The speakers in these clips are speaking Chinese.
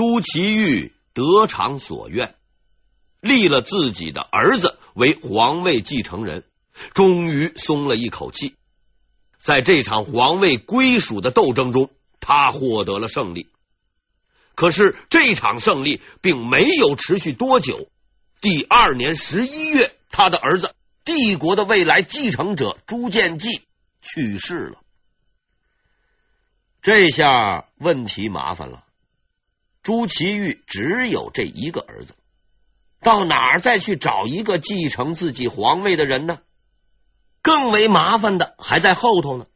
朱祁钰得偿所愿，立了自己的儿子为皇位继承人，终于松了一口气。在这场皇位归属的斗争中，他获得了胜利。可是这场胜利并没有持续多久。第二年十一月，他的儿子，帝国的未来继承者朱见济去世了。这下问题麻烦了。朱祁钰只有这一个儿子，到哪儿再去找一个继承自己皇位的人呢？更为麻烦的还在后头呢。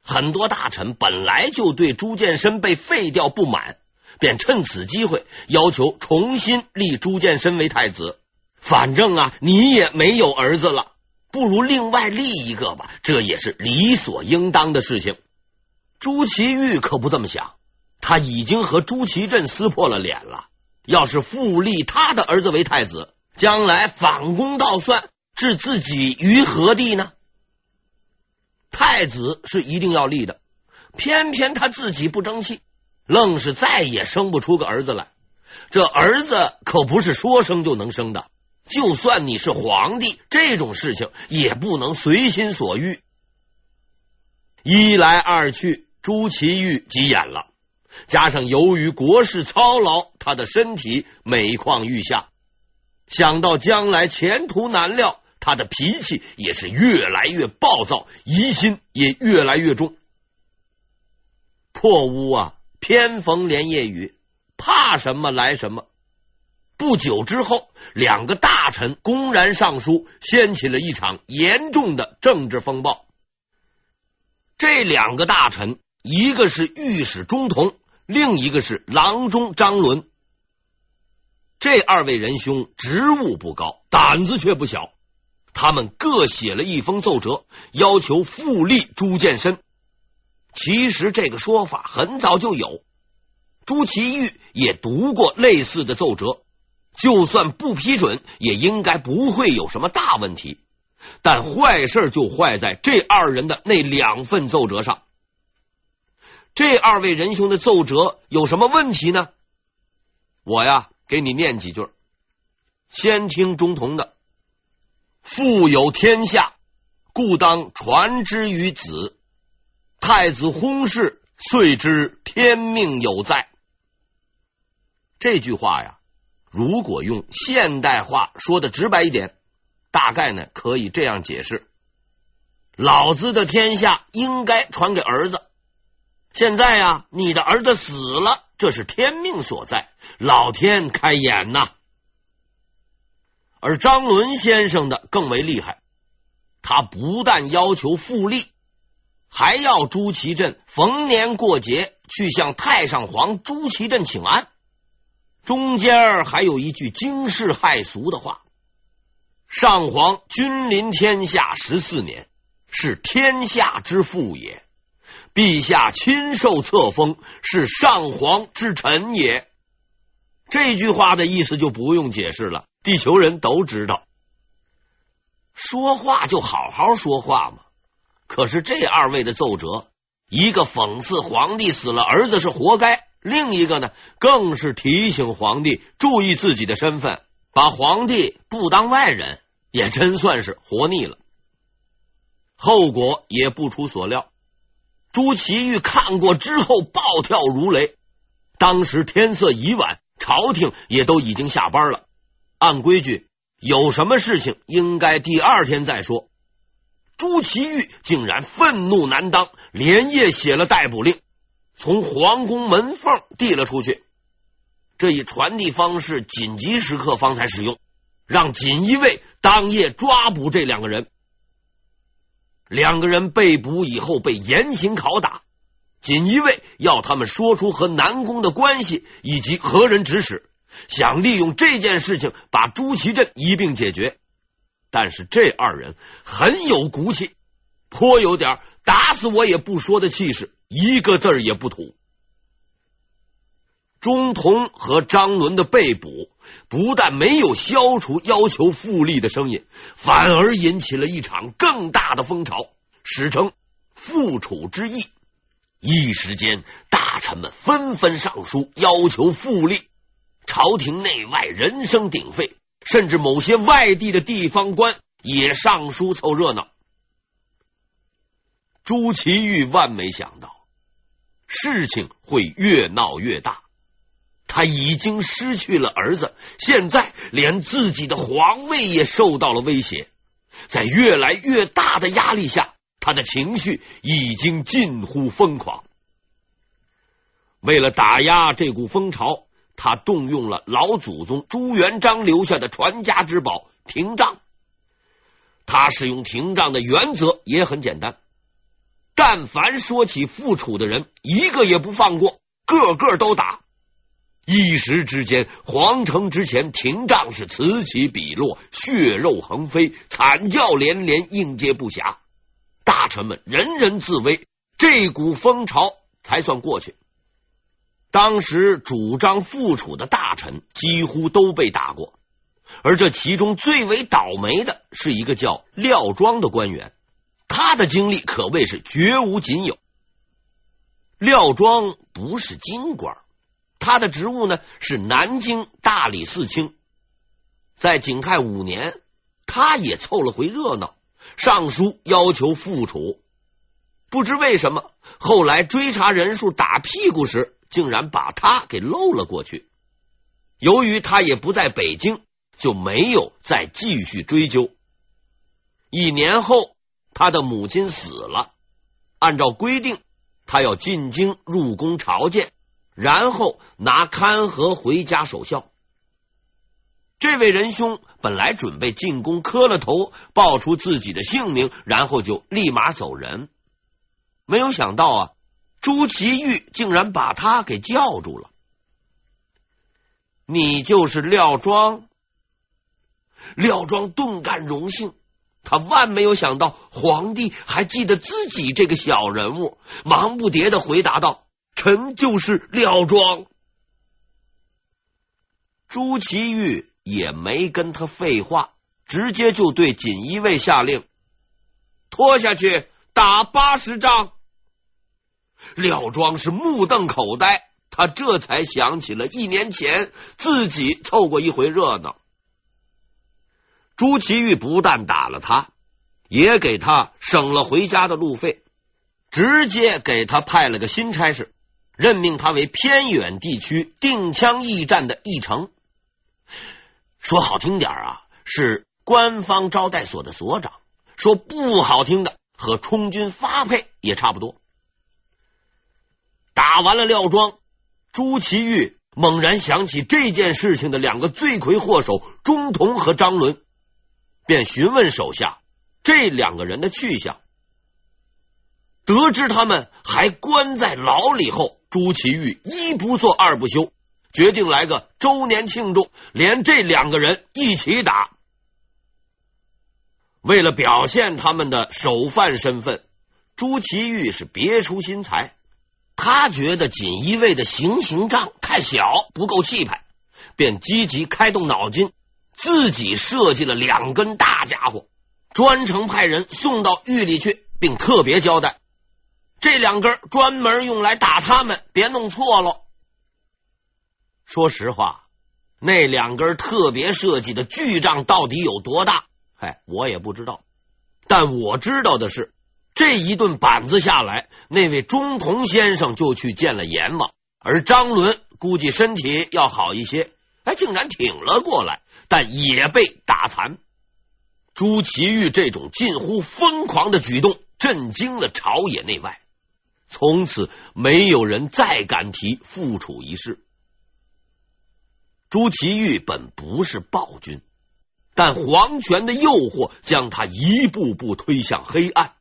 很多大臣本来就对朱见深被废掉不满，便趁此机会要求重新立朱见深为太子。反正啊，你也没有儿子了，不如另外立一个吧，这也是理所应当的事情。朱祁钰可不这么想。他已经和朱祁镇撕破了脸了，要是复立他的儿子为太子，将来反攻倒算，置自己于何地呢？太子是一定要立的，偏偏他自己不争气，愣是再也生不出个儿子来。这儿子可不是说生就能生的，就算你是皇帝，这种事情也不能随心所欲。一来二去，朱祁钰急眼了。加上由于国事操劳，他的身体每况愈下。想到将来前途难料，他的脾气也是越来越暴躁，疑心也越来越重。破屋啊，偏逢连夜雨，怕什么来什么。不久之后，两个大臣公然上书，掀起了一场严重的政治风暴。这两个大臣，一个是御史中同。另一个是郎中张伦，这二位仁兄职务不高，胆子却不小。他们各写了一封奏折，要求复立朱见深。其实这个说法很早就有，朱祁钰也读过类似的奏折，就算不批准，也应该不会有什么大问题。但坏事就坏在这二人的那两份奏折上。这二位仁兄的奏折有什么问题呢？我呀，给你念几句。先听中同的：“父有天下，故当传之于子。太子薨逝，遂知天命有在。”这句话呀，如果用现代话说的直白一点，大概呢可以这样解释：老子的天下应该传给儿子。现在呀，你的儿子死了，这是天命所在，老天开眼呐。而张伦先生的更为厉害，他不但要求复立，还要朱祁镇逢年过节去向太上皇朱祁镇请安，中间还有一句惊世骇俗的话：“上皇君临天下十四年，是天下之父也。”陛下亲受册封，是上皇之臣也。这句话的意思就不用解释了，地球人都知道。说话就好好说话嘛。可是这二位的奏折，一个讽刺皇帝死了儿子是活该，另一个呢，更是提醒皇帝注意自己的身份，把皇帝不当外人，也真算是活腻了。后果也不出所料。朱祁钰看过之后暴跳如雷。当时天色已晚，朝廷也都已经下班了。按规矩，有什么事情应该第二天再说。朱祁钰竟然愤怒难当，连夜写了逮捕令，从皇宫门缝递了出去。这一传递方式，紧急时刻方才使用，让锦衣卫当夜抓捕这两个人。两个人被捕以后被严刑拷打，锦衣卫要他们说出和南宫的关系以及何人指使，想利用这件事情把朱祁镇一并解决。但是这二人很有骨气，颇有点打死我也不说的气势，一个字儿也不吐。钟同和张伦的被捕，不但没有消除要求复立的声音，反而引起了一场更大的风潮，史称“复楚之役”。一时间，大臣们纷纷上书要求复立，朝廷内外人声鼎沸，甚至某些外地的地方官也上书凑热闹。朱祁钰万没想到，事情会越闹越大。他已经失去了儿子，现在连自己的皇位也受到了威胁。在越来越大的压力下，他的情绪已经近乎疯狂。为了打压这股风潮，他动用了老祖宗朱元璋留下的传家之宝廷杖。他使用廷杖的原则也很简单。但凡说起复楚的人，一个也不放过，个个都打。一时之间，皇城之前廷杖是此起彼落，血肉横飞，惨叫连连，应接不暇。大臣们人人自危，这股风潮才算过去。当时主张复楚的大臣几乎都被打过，而这其中最为倒霉的是一个叫廖庄的官员。他的经历可谓是绝无仅有。廖庄不是京官，他的职务呢是南京大理寺卿。在景泰五年，他也凑了回热闹，上书要求复楚。不知为什么，后来追查人数打屁股时，竟然把他给漏了过去。由于他也不在北京，就没有再继续追究。一年后。他的母亲死了，按照规定，他要进京入宫朝见，然后拿勘合回家守孝。这位仁兄本来准备进宫磕了头，报出自己的姓名，然后就立马走人。没有想到啊，朱祁钰竟然把他给叫住了。你就是廖庄？廖庄顿感荣幸。他万没有想到，皇帝还记得自己这个小人物，忙不迭的回答道：“臣就是廖庄。”朱祁钰也没跟他废话，直接就对锦衣卫下令：“拖下去，打八十仗。”廖庄是目瞪口呆，他这才想起了一年前自己凑过一回热闹。朱祁钰不但打了他，也给他省了回家的路费，直接给他派了个新差事，任命他为偏远地区定羌驿站的驿丞。说好听点啊，是官方招待所的所长；说不好听的，和充军发配也差不多。打完了廖庄，朱祁钰猛然想起这件事情的两个罪魁祸首钟同和张伦。便询问手下这两个人的去向，得知他们还关在牢里后，朱祁钰一不做二不休，决定来个周年庆祝，连这两个人一起打。为了表现他们的首犯身份，朱祁钰是别出心裁。他觉得锦衣卫的行刑杖太小，不够气派，便积极开动脑筋。自己设计了两根大家伙，专程派人送到狱里去，并特别交代：这两根专门用来打他们，别弄错了。说实话，那两根特别设计的巨杖到底有多大？嗨，我也不知道。但我知道的是，这一顿板子下来，那位中童先生就去见了阎王，而张伦估计身体要好一些。哎竟然挺了过来，但也被打残。朱祁钰这种近乎疯狂的举动震惊了朝野内外，从此没有人再敢提复楚一事。朱祁钰本不是暴君，但皇权的诱惑将他一步步推向黑暗，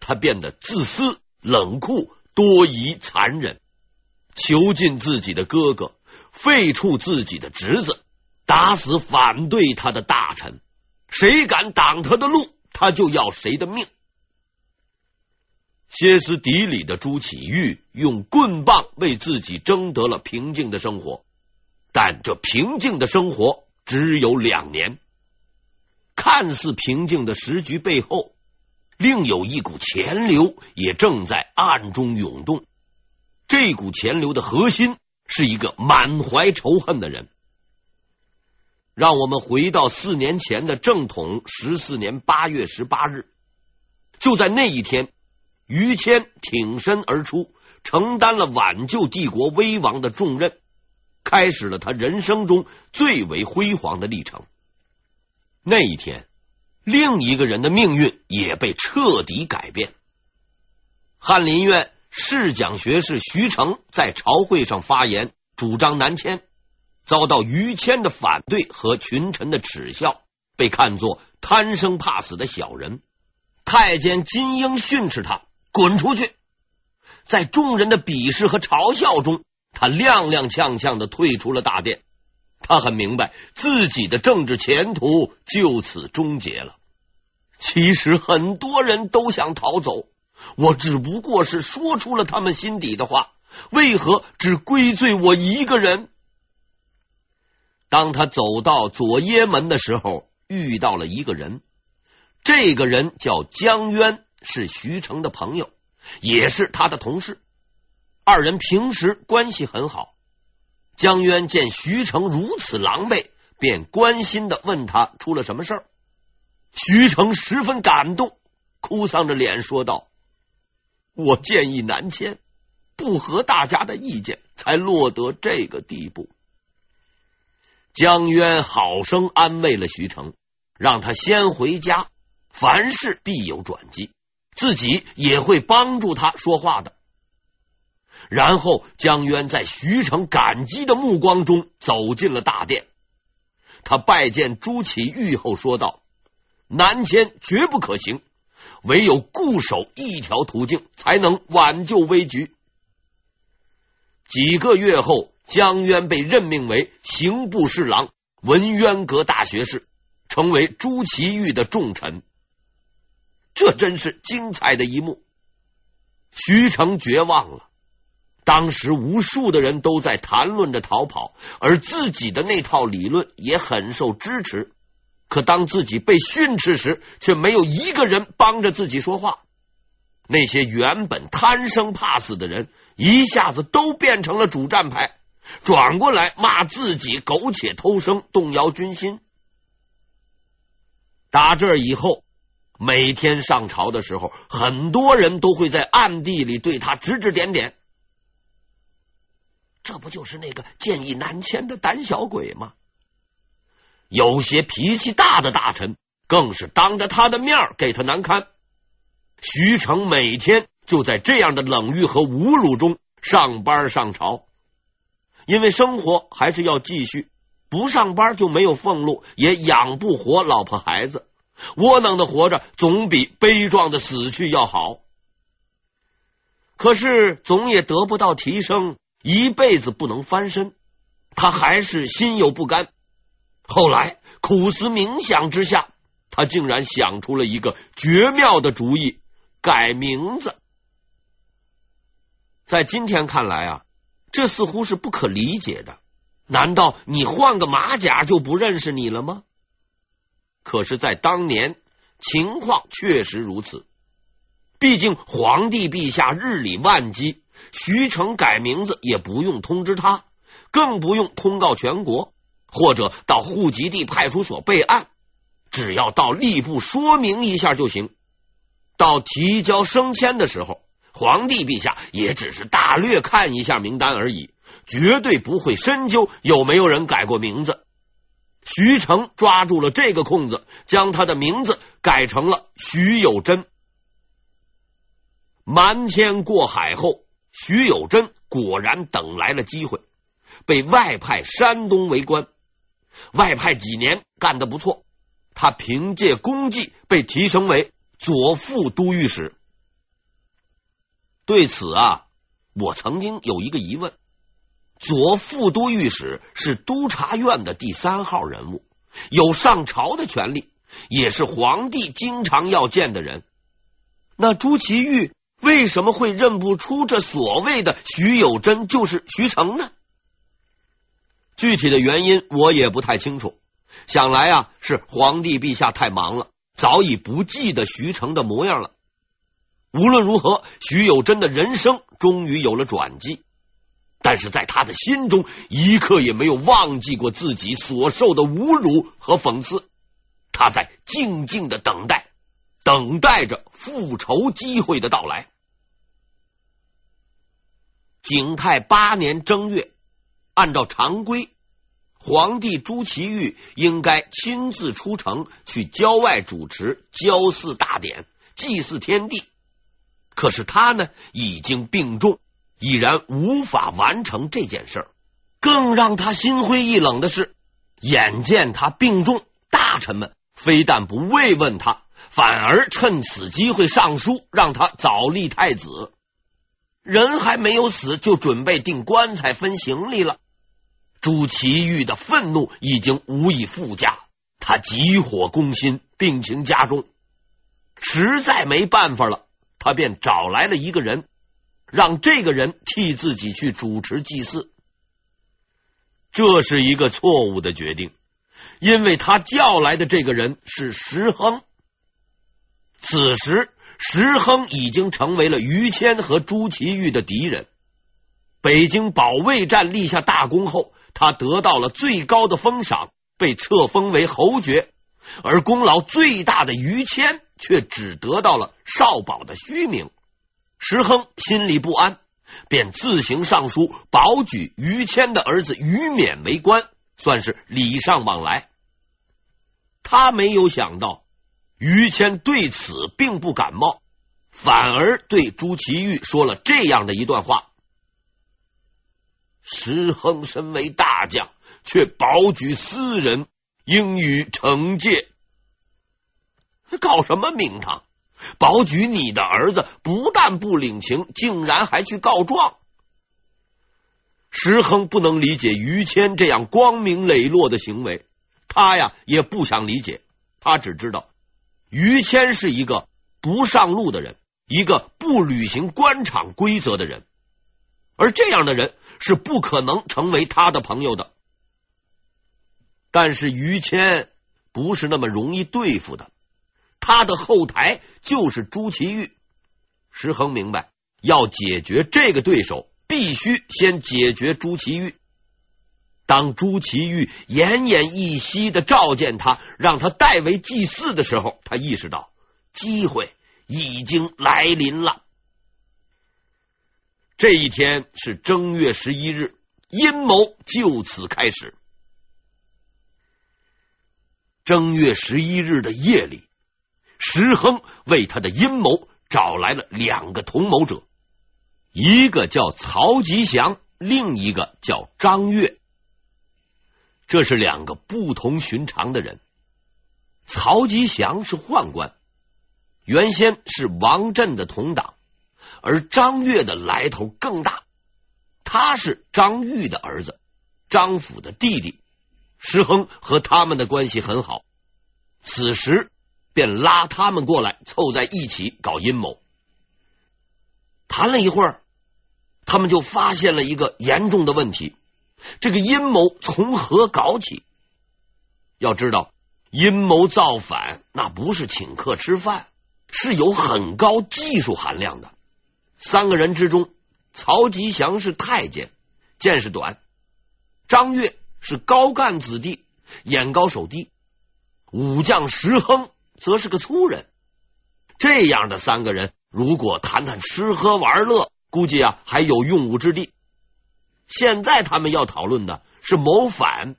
他变得自私、冷酷、多疑、残忍，囚禁自己的哥哥。废黜自己的侄子，打死反对他的大臣，谁敢挡他的路，他就要谁的命。歇斯底里的朱祁钰用棍棒为自己争得了平静的生活，但这平静的生活只有两年。看似平静的时局背后，另有一股钱流也正在暗中涌动。这股钱流的核心是一个满怀仇恨的人。让我们回到四年前的正统十四年八月十八日，就在那一天，于谦挺身而出，承担了挽救帝国危亡的重任，开始了他人生中最为辉煌的历程。那一天，另一个人的命运也被彻底改变。翰林院侍讲学士徐成在朝会上发言，主张南迁。遭到于谦的反对和群臣的耻笑，被看作贪生怕死的小人。太监金英训斥他滚出去。在众人的鄙视和嘲笑中，他踉踉跄跄的退出了大殿。他很明白自己的政治前途就此终结了。其实很多人都想逃走，我只不过是说出了他们心底的话。为何只归罪我一个人？当他走到左掖门的时候，遇到了一个人。这个人叫江渊，是徐成的朋友，也是他的同事。二人平时关系很好。江渊见徐成如此狼狈，便关心的问他出了什么事儿。徐成十分感动，哭丧着脸说道：“我建议南迁，不合大家的意见，才落得这个地步。”江渊好生安慰了徐成，让他先回家，凡事必有转机，自己也会帮助他说话的。然后江渊在徐成感激的目光中走进了大殿，他拜见朱祁钰后说道：“南迁绝不可行，唯有固守一条途径，才能挽救危局。”几个月后。江渊被任命为刑部侍郎、文渊阁大学士，成为朱祁钰的重臣。这真是精彩的一幕。徐成绝望了。当时无数的人都在谈论着逃跑，而自己的那套理论也很受支持。可当自己被训斥时，却没有一个人帮着自己说话。那些原本贪生怕死的人，一下子都变成了主战派。转过来骂自己苟且偷生，动摇军心。打这以后，每天上朝的时候，很多人都会在暗地里对他指指点点。这不就是那个建议南迁的胆小鬼吗？有些脾气大的大臣更是当着他的面给他难堪。徐成每天就在这样的冷遇和侮辱中上班上朝。因为生活还是要继续，不上班就没有俸禄，也养不活老婆孩子。窝囊的活着总比悲壮的死去要好。可是总也得不到提升，一辈子不能翻身，他还是心有不甘。后来苦思冥想之下，他竟然想出了一个绝妙的主意：改名字。在今天看来啊。这似乎是不可理解的。难道你换个马甲就不认识你了吗？可是，在当年情况确实如此。毕竟皇帝陛下日理万机，徐成改名字也不用通知他，更不用通告全国，或者到户籍地派出所备案，只要到吏部说明一下就行。到提交升迁的时候。皇帝陛下也只是大略看一下名单而已，绝对不会深究有没有人改过名字。徐成抓住了这个空子，将他的名字改成了徐有贞。瞒天过海后，徐有贞果然等来了机会，被外派山东为官。外派几年干得不错，他凭借功绩被提升为左副都御史。对此啊，我曾经有一个疑问：左副都御史是督察院的第三号人物，有上朝的权利，也是皇帝经常要见的人。那朱祁钰为什么会认不出这所谓的徐有贞就是徐成呢？具体的原因我也不太清楚，想来啊，是皇帝陛下太忙了，早已不记得徐成的模样了。无论如何，徐有贞的人生终于有了转机。但是在他的心中，一刻也没有忘记过自己所受的侮辱和讽刺。他在静静的等待，等待着复仇机会的到来。景泰八年正月，按照常规，皇帝朱祁钰应该亲自出城去郊外主持郊祀大典，祭祀天地。可是他呢，已经病重。已然无法完成这件事儿，更让他心灰意冷的是，眼见他病重，大臣们非但不慰问他，反而趁此机会上书让他早立太子。人还没有死，就准备订棺材分行李了。朱祁钰的愤怒已经无以复加，他急火攻心，病情加重，实在没办法了，他便找来了一个人。让这个人替自己去主持祭祀，这是一个错误的决定，因为他叫来的这个人是石亨。此时，石亨已经成为了于谦和朱祁钰的敌人。北京保卫战立下大功后，他得到了最高的封赏，被册封为侯爵，而功劳最大的于谦却只得到了少保的虚名。石亨心里不安，便自行上书保举于谦的儿子于勉为官，算是礼尚往来。他没有想到，于谦对此并不感冒，反而对朱祁钰说了这样的一段话：“石亨身为大将，却保举私人，应予惩戒。搞什么名堂？”保举你的儿子不但不领情，竟然还去告状。石亨不能理解于谦这样光明磊落的行为，他呀也不想理解。他只知道于谦是一个不上路的人，一个不履行官场规则的人，而这样的人是不可能成为他的朋友的。但是于谦不是那么容易对付的。他的后台就是朱祁钰，石亨明白，要解决这个对手，必须先解决朱祁钰。当朱祁钰奄奄一息的召见他，让他代为祭祀的时候，他意识到机会已经来临了。这一天是正月十一日，阴谋就此开始。正月十一日的夜里。石亨为他的阴谋找来了两个同谋者，一个叫曹吉祥，另一个叫张悦。这是两个不同寻常的人。曹吉祥是宦官，原先是王振的同党，而张悦的来头更大，他是张玉的儿子，张府的弟弟。石亨和他们的关系很好，此时。便拉他们过来，凑在一起搞阴谋。谈了一会儿，他们就发现了一个严重的问题：这个阴谋从何搞起？要知道，阴谋造反那不是请客吃饭，是有很高技术含量的。三个人之中，曹吉祥是太监，见识短；张悦是高干子弟，眼高手低；武将石亨。则是个粗人，这样的三个人，如果谈谈吃喝玩乐，估计啊还有用武之地。现在他们要讨论的是谋反，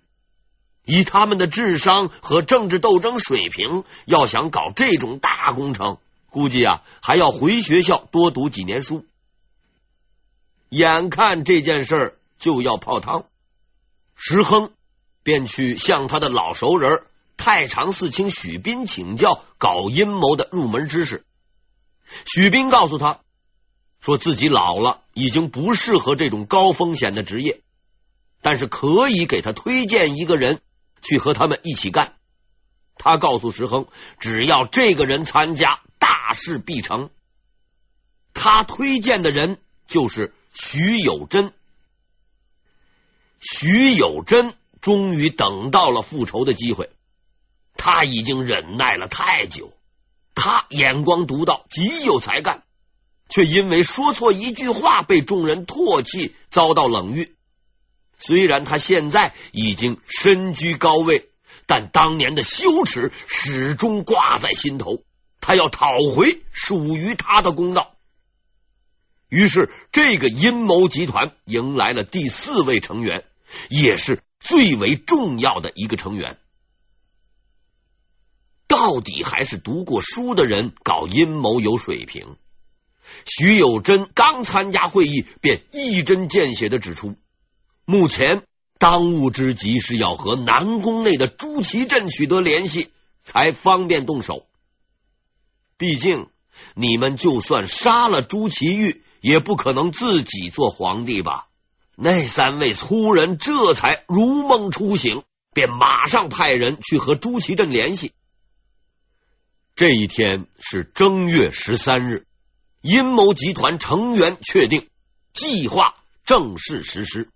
以他们的智商和政治斗争水平，要想搞这种大工程，估计啊还要回学校多读几年书。眼看这件事就要泡汤，石亨便去向他的老熟人。太常寺卿许斌请教搞阴谋的入门知识。许斌告诉他，说自己老了，已经不适合这种高风险的职业，但是可以给他推荐一个人去和他们一起干。他告诉石亨，只要这个人参加，大事必成。他推荐的人就是徐有贞。徐有贞终于等到了复仇的机会。他已经忍耐了太久，他眼光独到，极有才干，却因为说错一句话被众人唾弃，遭到冷遇。虽然他现在已经身居高位，但当年的羞耻始终挂在心头。他要讨回属于他的公道。于是，这个阴谋集团迎来了第四位成员，也是最为重要的一个成员。到底还是读过书的人搞阴谋有水平。徐有贞刚参加会议，便一针见血的指出，目前当务之急是要和南宫内的朱祁镇取得联系，才方便动手。毕竟，你们就算杀了朱祁钰，也不可能自己做皇帝吧？那三位粗人这才如梦初醒，便马上派人去和朱祁镇联系。这一天是正月十三日。阴谋集团成员确定，计划正式实施。